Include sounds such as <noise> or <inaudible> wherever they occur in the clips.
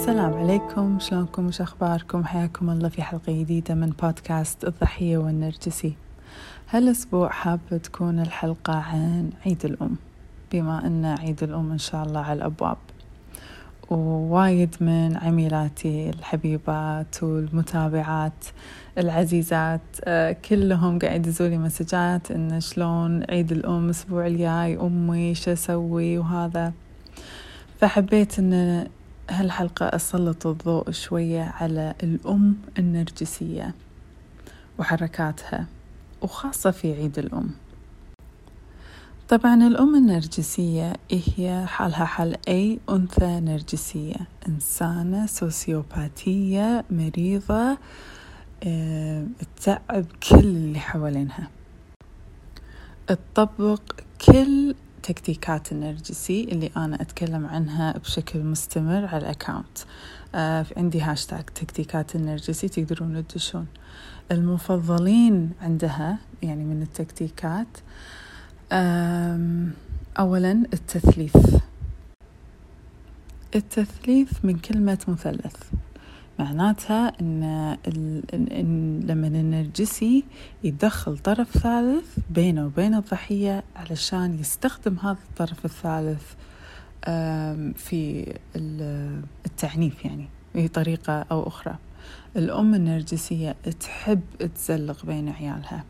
السلام عليكم. شلونكم؟ وش أخباركم؟ حياكم الله في حلقة جديدة من بودكاست الضحية والنرجسي. هالأسبوع حابة تكون الحلقة عن عيد الأم بما أن عيد الأم إن شاء الله على الأبواب. ووايد من عميلاتي الحبيبات والمتابعات العزيزات آه، كلهم قاعد يدزولي مسجات إن شلون عيد الأم الأسبوع الجاي أمي شو أسوي؟ وهذا. فحبيت إن هالحلقة أسلط الضوء شوية على الأم النرجسية وحركاتها وخاصة في عيد الأم. طبعا الأم النرجسية هي حالها حال أي أنثى نرجسية إنسانة سوسيوباتية مريضة آه، تتعب كل اللي حوالينها. تطبق كل تكتيكات النرجسي اللي أنا أتكلم عنها بشكل مستمر على ال account. آه عندي هاشتاج تكتيكات النرجسي تقدرون تدشون. المفضلين عندها يعني من التكتيكات أولا التثليث. التثليث من كلمة مثلث. معناتها إن, إن لما النرجسي يدخل طرف ثالث بينه وبين الضحية علشان يستخدم هذا الطرف الثالث في التعنيف يعني بطريقة أو أخرى. الأم النرجسية تحب تزلق بين عيالها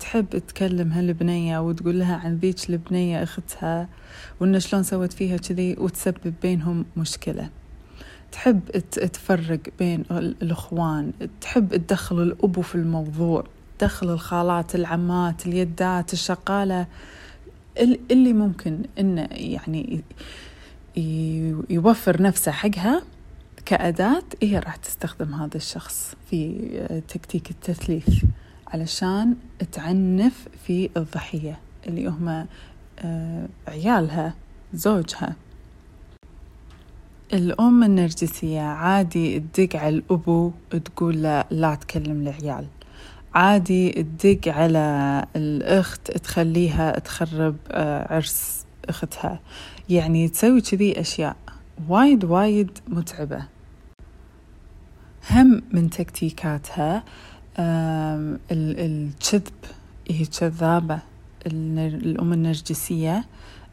تحب تكلم هالبنية وتقول لها عن ذيك البنية أختها وإن شلون سوت فيها كذي وتسبب بينهم مشكلة. تحب تفرق بين الأخوان تحب تدخل الأبو في الموضوع تدخل الخالات العمات اليدات الشقالة اللي ممكن إنه يعني يوفر نفسه حقها كأداة هي راح تستخدم هذا الشخص في تكتيك التثليث علشان تعنف في الضحية اللي هم آه، عيالها زوجها. الأم النرجسية عادي تدق على الأبو تقول له لا تكلم العيال. عادي تدق على الأخت تخليها تخرب آه، عرس أختها. يعني تسوي كذي أشياء وايد وايد متعبة. هم من تكتيكاتها الكذب هي كذابة. الأم النرجسية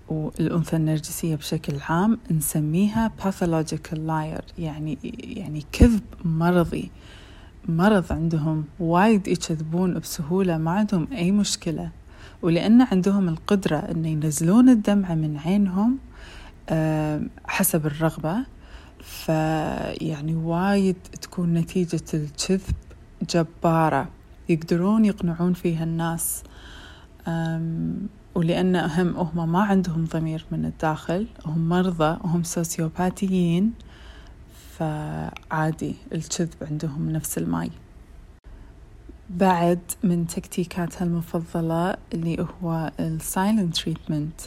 والأنثى النرجسية بشكل عام نسميها pathological liar يعني يعني كذب مرضي. مرض عندهم وايد يكذبون بسهولة ما عندهم أي مشكلة. ولأن عندهم القدرة أن ينزلون الدمعة من عينهم حسب الرغبة فيعني وايد تكون نتيجة الكذب جبارة. يقدرون يقنعون فيها الناس. ولأن هم هم ما عندهم ضمير من الداخل هم مرضى وهم سوسيوباتيين فعادي الكذب عندهم نفس الماي. بعد من تكتيكاتها المفضلة اللي هو ال silent treatment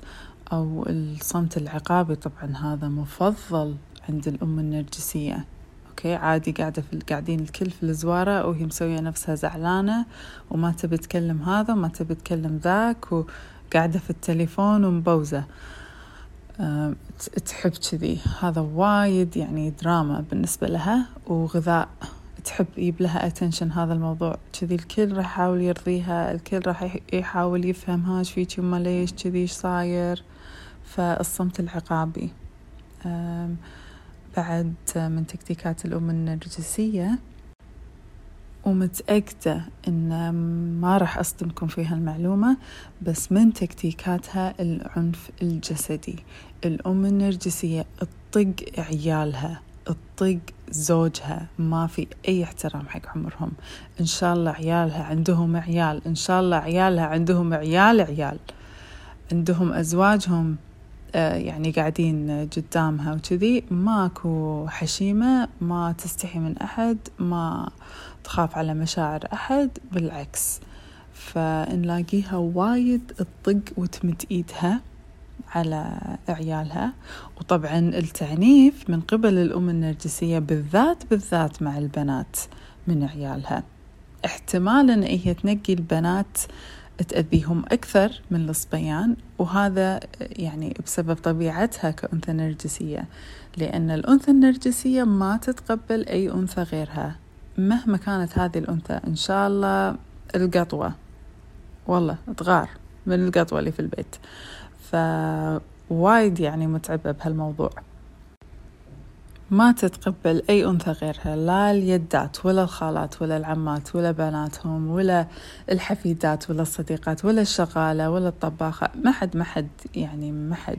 أو الصمت العقابي طبعا هذا مفضل عند الأم النرجسية. أوكي؟ عادي قاعدة في قاعدين الكل في الزوارة وهي مسوية نفسها زعلانة وما تبي تكلم هذا وما تبي تكلم ذاك قاعدة في التليفون ومبوزة. تحب كذي. هذا وايد يعني دراما بالنسبة لها وغذاء. تحب يجيب لها attention هذا الموضوع. كذي الكل راح يحاول يرضيها الكل راح يحاول يفهم ها إيش فيك؟ يما ليش؟ كذي إيش صاير؟ فالصمت العقابي. بعد من تكتيكات الأم النرجسية ومتأكدة إن ما راح أصدمكم في هالمعلومة بس من تكتيكاتها العنف الجسدي الأم النرجسية تطق عيالها تطق زوجها ما في أي احترام حق عمرهم. إن شاء الله عيالها عندهم عيال إن شاء الله عيالها عندهم عيال عيال عندهم أزواجهم يعني قاعدين قدامها وكذي. ماكو حشيمة ما تستحي من أحد ما تخاف على مشاعر أحد بالعكس. فنلاقيها وايد تطق وتمد إيدها على عيالها. وطبعا التعنيف من قبل الأم النرجسية بالذات بالذات مع البنات من عيالها. احتمال ان هي تنقي البنات تأذيهم أكثر من الصبيان وهذا يعني بسبب طبيعتها كأنثى نرجسية لأن الأنثى النرجسية ما تتقبل أي أنثى غيرها. مهما كانت هذه الأنثى إن شاء الله القطوة. والله تغار من القطوة اللي في البيت. فوايد يعني متعبة بهالموضوع. ما تتقبل أي أنثى غيرها لا اليدات ولا الخالات ولا العمات ولا بناتهم ولا الحفيدات ولا الصديقات ولا الشغالة ولا الطباخة ما حد ما حد يعني ما حد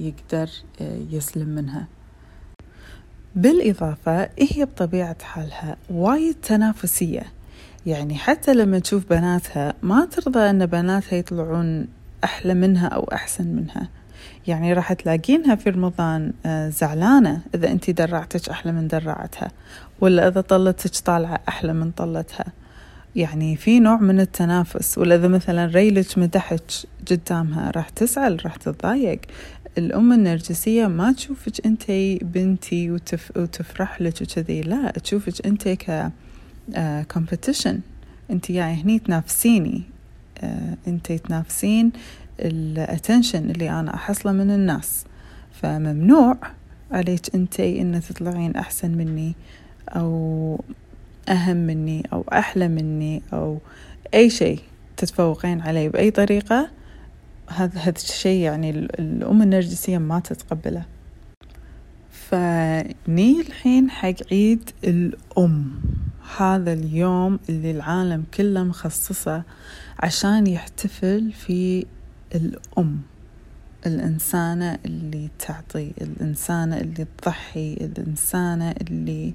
يقدر آه، يسلم منها. بالإضافة هي بطبيعة حالها وايد تنافسية. يعني حتى لما تشوف بناتها ما ترضى أن بناتها يطلعون أحلى منها أو أحسن منها. يعني راح تلاقينها في رمضان آه، زعلانة إذا أنت درعتك أحلى من درعتها ولا إذا طلتك طالعة أحلى من طلتها. يعني في نوع من التنافس ولا إذا مثلا ريلك مدحك قدامها راح تزعل راح تتضايق. الأم النرجسية ما تشوفك أنت بنتي وتف وتفرح لك وكذي لا تشوفك أنت ك competition آه، أنت يعني هني تنافسيني آه، أنت تنافسين ال attention اللي أنا أحصله من الناس. فممنوع عليك أنتي إن تطلعين أحسن مني أو أهم مني أو أحلى مني أو أي شيء تتفوقين عليه بأي طريقة هذا هذا الشيء يعني الأم النرجسية ما تتقبله. فني الحين حق عيد الأم. هذا اليوم اللي العالم كله مخصصه عشان يحتفل في الأم الإنسانة اللي تعطي الإنسانة اللي تضحي الإنسانة اللي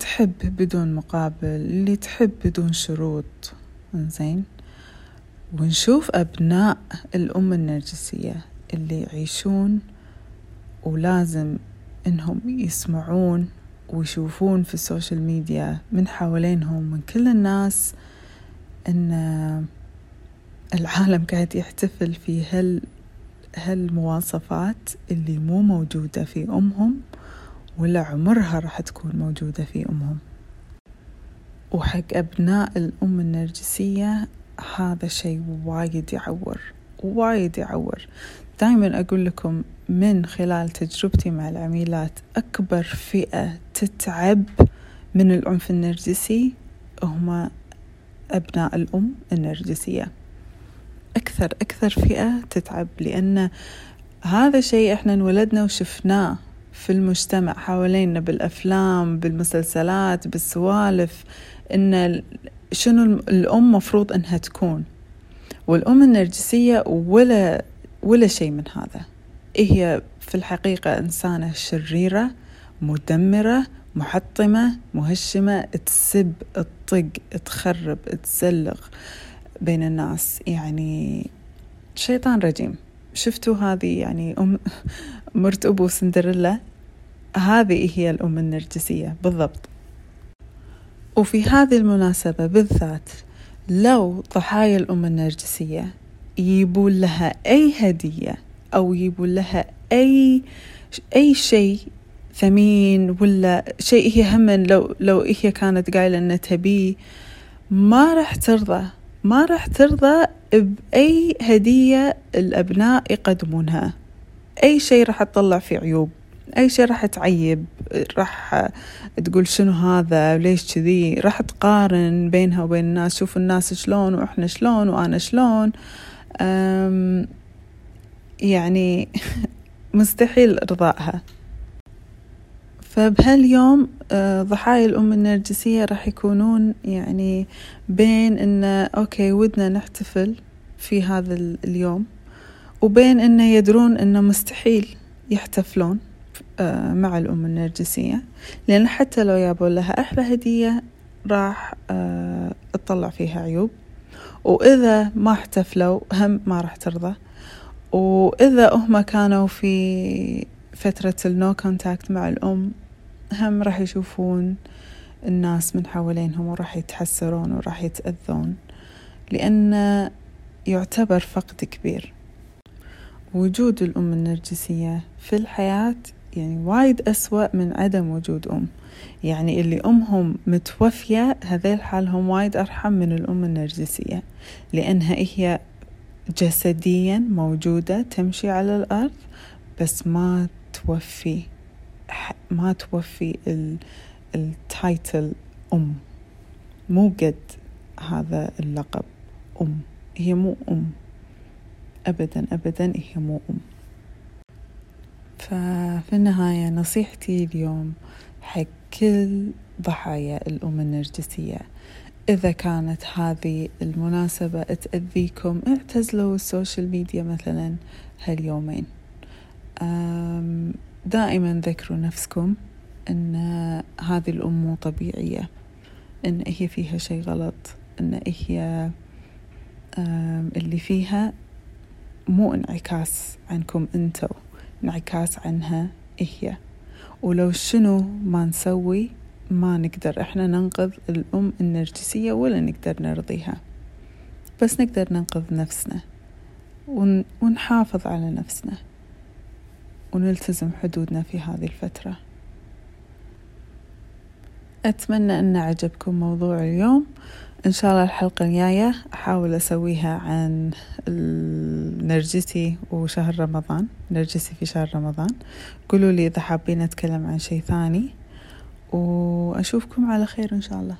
تحب بدون مقابل اللي تحب بدون شروط. زين ونشوف أبناء الأم النرجسية اللي يعيشون ولازم إنهم يسمعون ويشوفون في السوشيال ميديا من حوالينهم من كل الناس إن العالم قاعد يحتفل في هال هالمواصفات اللي مو موجودة في أمهم ولا عمرها راح تكون موجودة في أمهم. وحق أبناء الأم النرجسية هذا شيء وايد يعور وايد يعور. دائما أقول لكم من خلال تجربتي مع العميلات أكبر فئة تتعب من العنف النرجسي هما أبناء الأم النرجسية. أكثر أكثر فئة تتعب لأن هذا شيء إحنا انولدنا وشفناه في المجتمع حوالينا بالأفلام بالمسلسلات بالسوالف إن شنو الأم مفروض إنها تكون. والأم النرجسية ولا ولا شيء من هذا. هي في الحقيقة إنسانة شريرة مدمرة محطمة مهشمة تسب تطق تخرب تسلغ بين الناس يعني شيطان رجيم. شفتوا هذه يعني أم <laughs> مرت أبو سندريلا؟ هذه هي الأم النرجسية بالضبط. وفي هذه المناسبة بالذات لو ضحايا الأم النرجسية يجيبون لها أي هدية أو يجيبون لها أي أي شيء ثمين ولا شيء هي هم لو لو هي كانت قايلة إنها تبيه ما راح ترضى. ما راح ترضى بأي هدية الأبناء يقدمونها. أي شيء راح تطلع فيه عيوب. أي شيء راح تعيب. راح تقول شنو هذا وليش كذي. راح تقارن بينها وبين الناس. شوف الناس شلون وإحنا شلون وأنا شلون. يعني <laughs> مستحيل إرضائها فبهاليوم آه، ضحايا الأم النرجسية راح يكونون يعني بين إن أوكي ودنا نحتفل في هذا اليوم وبين إنه يدرون إنه مستحيل يحتفلون آه، مع الأم النرجسية لأن حتى لو يابوا لها أحلى هدية راح آه، تطلع فيها عيوب. وإذا ما احتفلوا هم ما راح ترضى. وإذا هم كانوا في فترة ال no contact مع الأم هم راح يشوفون الناس من حوالينهم وراح يتحسرون وراح يتأذون لأن يعتبر فقد كبير. وجود الأم النرجسية في الحياة يعني وايد أسوأ من عدم وجود أم. يعني اللي أمهم متوفية هذيل حالهم وايد أرحم من الأم النرجسية لأنها هي جسديا موجودة تمشي على الأرض بس ما توفي. ما توفي التايتل أم. مو قد هذا اللقب. أم. هي مو أم. أبدا أبدا هي مو أم. ففي النهاية نصيحتي اليوم حق كل ضحايا الأم النرجسية. إذا كانت هذه المناسبة تأذيكم اعتزلوا السوشيال ميديا مثلا هاليومين. دائما ذكروا نفسكم أن هذه الأم مو طبيعية أن هي فيها شيء غلط أن هي اللي فيها مو انعكاس عنكم أنتو انعكاس عنها هي. ولو شنو ما نسوي ما نقدر إحنا ننقذ الأم النرجسية ولا نقدر نرضيها بس نقدر ننقذ نفسنا ونحافظ على نفسنا. ونلتزم حدودنا في هذه الفترة. أتمنى أن عجبكم موضوع اليوم. إن شاء الله الحلقة الجاية أحاول أسويها عن نرجسي وشهر رمضان نرجسي في شهر رمضان. قولوا لي إذا حابين أتكلم عن شيء ثاني. وأشوفكم على خير إن شاء الله.